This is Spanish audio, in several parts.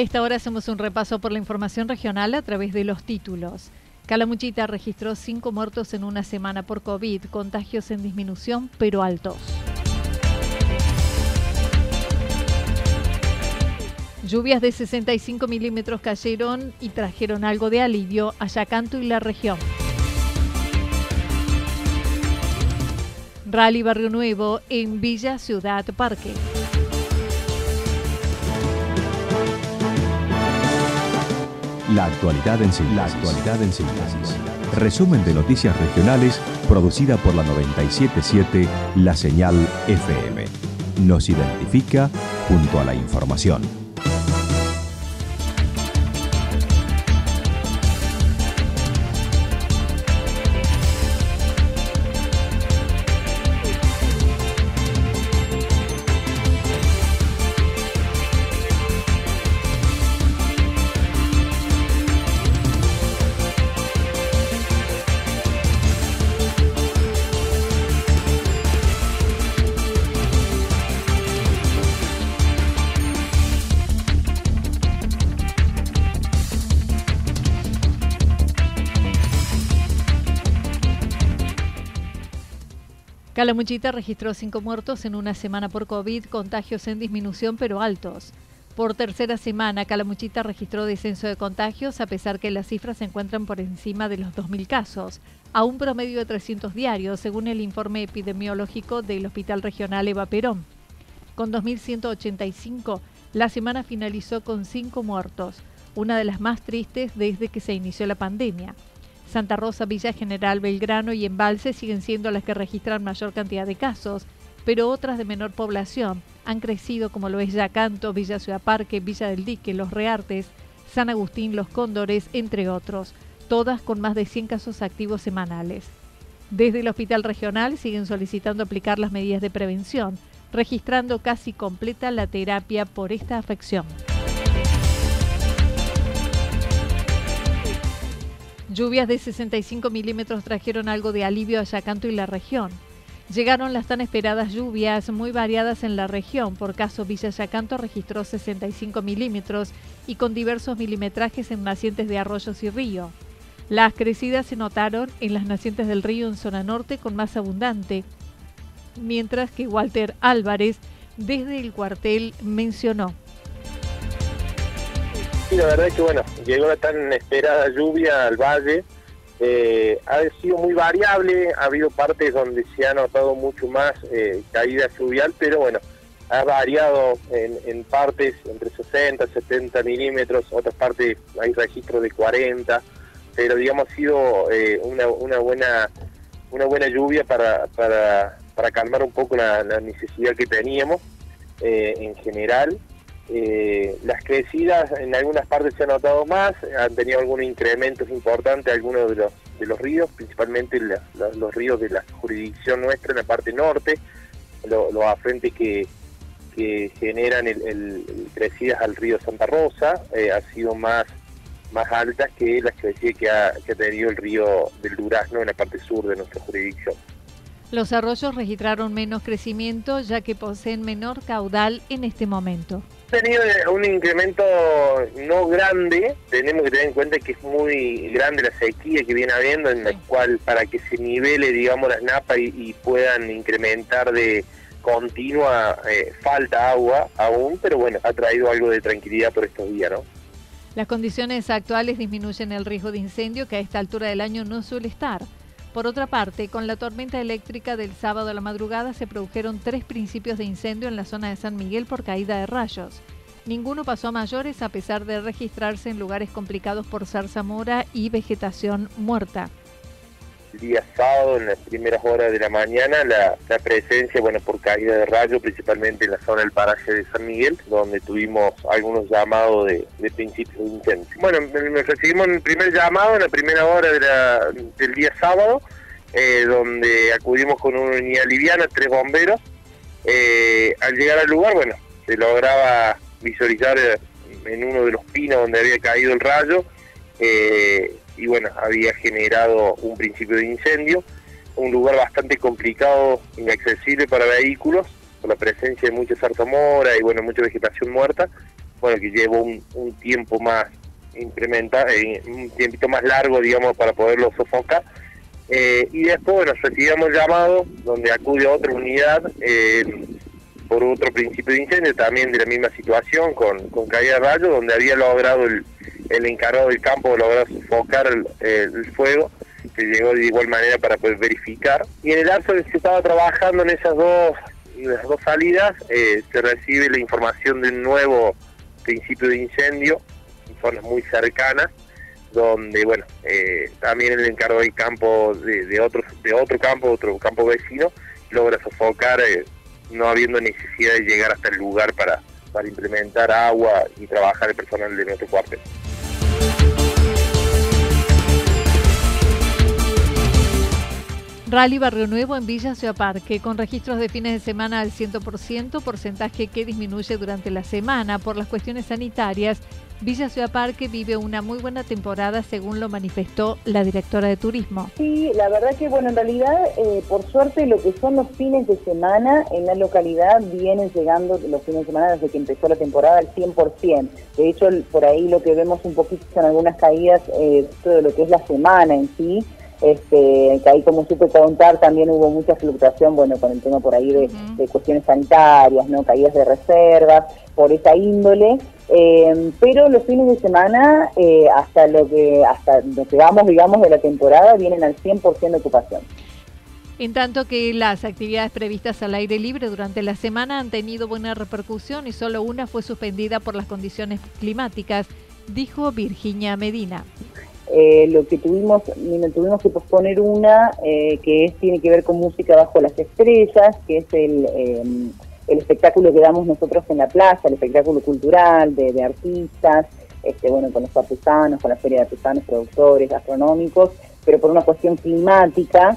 Esta hora hacemos un repaso por la información regional a través de los títulos. Calamuchita registró cinco muertos en una semana por COVID, contagios en disminución pero altos. Lluvias de 65 milímetros cayeron y trajeron algo de alivio a Yacanto y la región. Rally Barrio Nuevo en Villa Ciudad Parque. La actualidad en síntesis. La actualidad en síntesis. Resumen de noticias regionales producida por la 977 La Señal FM. Nos identifica junto a la información. Calamuchita registró cinco muertos en una semana por COVID, contagios en disminución pero altos. Por tercera semana, Calamuchita registró descenso de contagios a pesar que las cifras se encuentran por encima de los 2.000 casos, a un promedio de 300 diarios, según el informe epidemiológico del Hospital Regional Eva Perón. Con 2.185, la semana finalizó con cinco muertos, una de las más tristes desde que se inició la pandemia. Santa Rosa, Villa General, Belgrano y Embalse siguen siendo las que registran mayor cantidad de casos, pero otras de menor población han crecido como lo es Yacanto, Villa Ciudad Parque, Villa del Dique, Los Reartes, San Agustín, Los Cóndores, entre otros, todas con más de 100 casos activos semanales. Desde el Hospital Regional siguen solicitando aplicar las medidas de prevención, registrando casi completa la terapia por esta afección. Lluvias de 65 milímetros trajeron algo de alivio a Yacanto y la región. Llegaron las tan esperadas lluvias muy variadas en la región. Por caso, Villa Yacanto registró 65 milímetros y con diversos milimetrajes en nacientes de arroyos y río. Las crecidas se notaron en las nacientes del río en zona norte con más abundante, mientras que Walter Álvarez desde el cuartel mencionó. Sí, la verdad es que bueno, llegó la tan esperada lluvia al valle. Eh, ha sido muy variable, ha habido partes donde se ha notado mucho más eh, caída fluvial, pero bueno, ha variado en, partes entre 60, 70 milímetros, otras partes hay registros de 40, pero digamos ha sido eh, una, buena una buena lluvia para, para, calmar un poco la, necesidad que teníamos en general. Eh, las crecidas en algunas partes se han notado más, han tenido algunos incrementos importantes algunos de los, de los ríos, principalmente los ríos de la jurisdicción nuestra en la parte norte, los afrentes que, generan el, crecidas al río Santa Rosa, eh, han sido más más altas que las crecidas que ha tenido el río del Durazno en la parte sur de nuestra jurisdicción. Los arroyos registraron menos crecimiento ya que poseen menor caudal en este momento. Tenido un incremento no grande, tenemos que tener en cuenta que es muy grande la sequía que viene habiendo, en la cual para que se nivele, digamos, las napas y, puedan incrementar de continua, eh, falta agua aún, pero bueno, ha traído algo de tranquilidad por estos días, ¿no? Las condiciones actuales disminuyen el riesgo de incendio que a esta altura del año no suele estar. Por otra parte, con la tormenta eléctrica del sábado a la madrugada se produjeron tres principios de incendio en la zona de San Miguel por caída de rayos. Ninguno pasó a mayores a pesar de registrarse en lugares complicados por zarzamora y vegetación muerta día sábado, en las primeras horas de la mañana, la, presencia, bueno, por caída de rayo, principalmente en la zona del paraje de San Miguel, donde tuvimos algunos llamados de, de principios de incendio. Bueno, recibimos el primer llamado en la primera hora del día sábado, eh, donde acudimos con una unidad liviana, tres bomberos. Eh, al llegar al lugar, bueno, se lograba visualizar eh, en uno de los pinos donde había caído el rayo, y bueno, había generado un principio de incendio, un lugar bastante complicado, inaccesible para vehículos, por la presencia de mucha zarzamora y bueno, mucha vegetación muerta, bueno, que llevó un, tiempo más incrementar, eh, un tiempito más largo, digamos, para poderlo sofocar. Eh, y después, bueno, recibíamos llamado donde acude otra unidad eh, por otro principio de incendio, también de la misma situación, con, con caída de rayo, donde había logrado el, el encargado del campo logró sofocar el, fuego, que llegó de igual manera para poder verificar. Y en el lapso que se estaba trabajando en esas dos, las dos salidas, eh, se recibe la información de un nuevo principio de incendio en zonas muy cercanas, donde bueno eh, también el encargado del campo de, de, otro de otro campo otro campo vecino logra sofocar eh, no habiendo necesidad de llegar hasta el lugar para para implementar agua y trabajar el personal de nuestro cuartel. Rally Barrio Nuevo en Villa Ciudad Parque, con registros de fines de semana al 100%, porcentaje que disminuye durante la semana por las cuestiones sanitarias. Villa Ciudad Parque vive una muy buena temporada, según lo manifestó la directora de turismo. Sí, la verdad que, bueno, en realidad, eh, por suerte, lo que son los fines de semana en la localidad vienen llegando los fines de semana desde que empezó la temporada al 100%. De hecho, por ahí lo que vemos un poquito son algunas caídas eh, de lo que es la semana en sí este, que ahí como supe contar también hubo mucha fluctuación, bueno, con el tema por ahí de, cuestiones sanitarias, ¿no? Caídas de reservas, por esa índole, eh, pero los fines de semana, eh, hasta lo que hasta lo que vamos, digamos, de la temporada, vienen al 100% de ocupación. En tanto que las actividades previstas al aire libre durante la semana han tenido buena repercusión y solo una fue suspendida por las condiciones climáticas, dijo Virginia Medina. Eh, lo que tuvimos, tuvimos que posponer una eh, que tiene que ver con música bajo las estrellas, que es el, eh, el espectáculo que damos nosotros en la plaza, el espectáculo cultural de, artistas, este, bueno, con los artesanos, con la feria de artesanos, productores, gastronómicos, pero por una cuestión climática.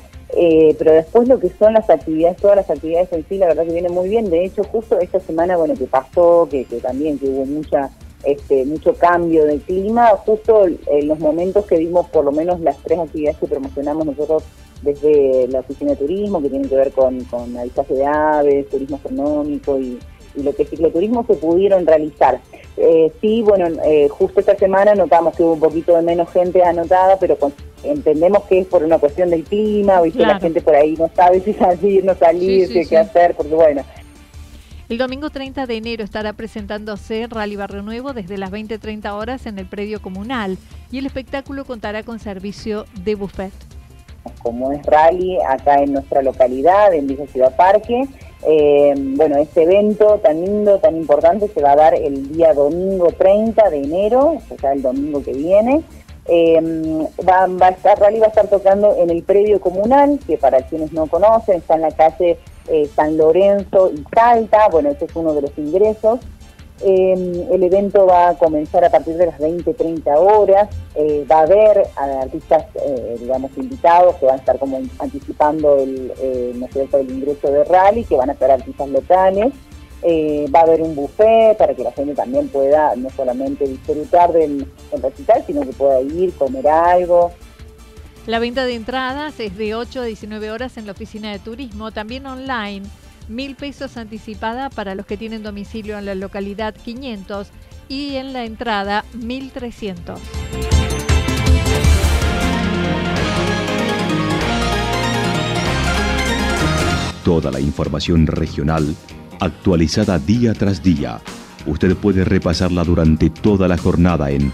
pero después lo que son las actividades, todas las actividades en sí, la verdad que vienen muy bien. De hecho, justo esta semana, bueno, que pasó, que, que también que hubo mucha este, mucho cambio de clima, justo en los momentos que vimos por lo menos las tres actividades que promocionamos nosotros desde la oficina de turismo, que tienen que ver con, con avisaje de aves, turismo astronómico y, lo que es cicloturismo, se pudieron realizar. Eh, sí, bueno, eh, justo esta semana notamos que hubo un poquito de menos gente anotada, pero entendemos que es por una cuestión del clima, o la gente por ahí no sabe si salir, no salir, qué hacer, porque bueno, el domingo 30 de enero estará presentándose Rally Barrio Nuevo desde las 20.30 horas en el predio comunal y el espectáculo contará con servicio de buffet. Como es rally acá en nuestra localidad, en Villa Ciudad Parque, eh, bueno, este evento tan lindo, tan importante, se va a dar el día domingo 30 de enero, o sea, el domingo que viene. Eh, va, a estar, Rally va a estar tocando en el predio comunal, que para quienes no conocen, está en la calle eh, San Lorenzo y Salta, bueno, ese es uno de los ingresos. Eh, el evento va a comenzar a partir de las 20-30 horas. Eh, va a haber artistas, digamos, invitados que van a estar como anticipando el, ¿no el ingreso de rally, que van a ser artistas locales. va a haber un buffet para que la gente también pueda no solamente disfrutar del, del recital, sino que pueda ir, comer algo. La venta de entradas es de 8 a 19 horas en la oficina de turismo, también online. Mil pesos anticipada para los que tienen domicilio en la localidad 500 y en la entrada 1300. Toda la información regional actualizada día tras día. Usted puede repasarla durante toda la jornada en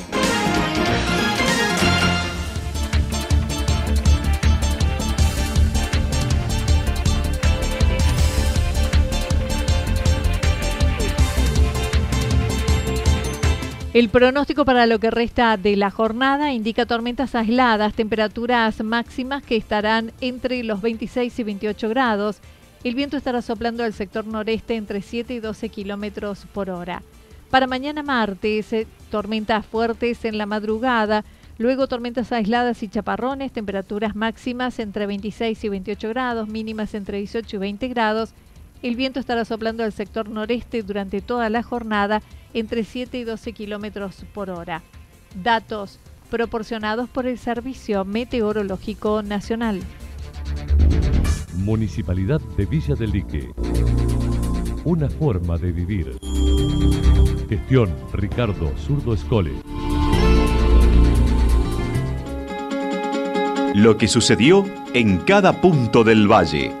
El pronóstico para lo que resta de la jornada indica tormentas aisladas, temperaturas máximas que estarán entre los 26 y 28 grados. El viento estará soplando al sector noreste entre 7 y 12 kilómetros por hora. Para mañana martes, eh, tormentas fuertes en la madrugada, luego tormentas aisladas y chaparrones, temperaturas máximas entre 26 y 28 grados, mínimas entre 18 y 20 grados. El viento estará soplando al sector noreste durante toda la jornada entre 7 y 12 kilómetros por hora. Datos proporcionados por el Servicio Meteorológico Nacional. Municipalidad de Villa del Lique. Una forma de vivir. Gestión Ricardo Zurdo Escole. Lo que sucedió en cada punto del valle.